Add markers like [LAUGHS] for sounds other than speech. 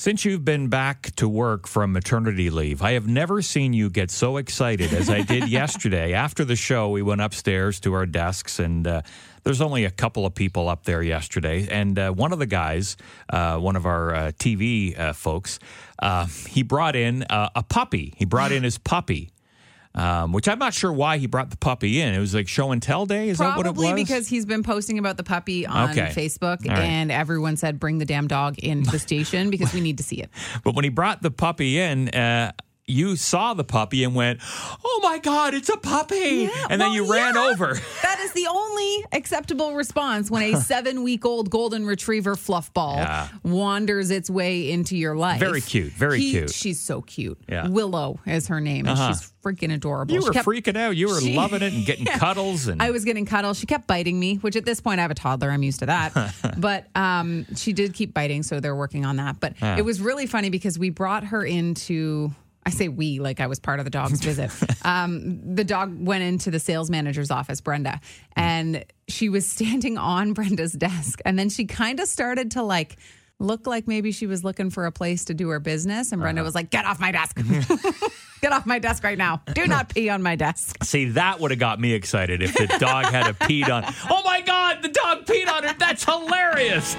Since you've been back to work from maternity leave, I have never seen you get so excited as I did [LAUGHS] yesterday. After the show, we went upstairs to our desks, and uh, there's only a couple of people up there yesterday. And uh, one of the guys, uh, one of our uh, TV uh, folks, uh, he brought in uh, a puppy. He brought in his puppy. Um, which I'm not sure why he brought the puppy in. It was like show and tell day. Is that what it was? Probably because he's been posting about the puppy on Okay. Facebook, right. and everyone said, "Bring the damn dog into the station because we need to see it." [LAUGHS] But when he brought the puppy in, uh, you saw the puppy and went, "Oh my god, it's a puppy!" and then well, you ran yeah. over. [LAUGHS] That is the only acceptable response when a [LAUGHS] seven-week-old golden retriever fluff ball Yeah. wanders its way into your life. Very cute, very He- cute. She's so cute. Yeah. Willow is her name, and Uh-huh. she's freaking adorable. You She were kept- freaking out. You were she- loving it and getting [LAUGHS] cuddles and I was getting cuddles. She kept biting me, which at this point I have a toddler. I'm used to that. but um, she did keep biting, so they're working on that. But it was really funny because we brought her into. I say we, like I was part of the dog's visit. [LAUGHS] Um, the dog went into the sales manager's office, Brenda, and she was standing on [LAUGHS] Brenda's desk. And then she kind of started to like look like maybe she was looking for a place to do her business. And Brenda was like, Get off my desk. [LAUGHS] Get off my desk right now. Do not pee on my desk. See, that would have got me excited if the dog had a peed on. Oh my God, the dog peed on her. That's hilarious.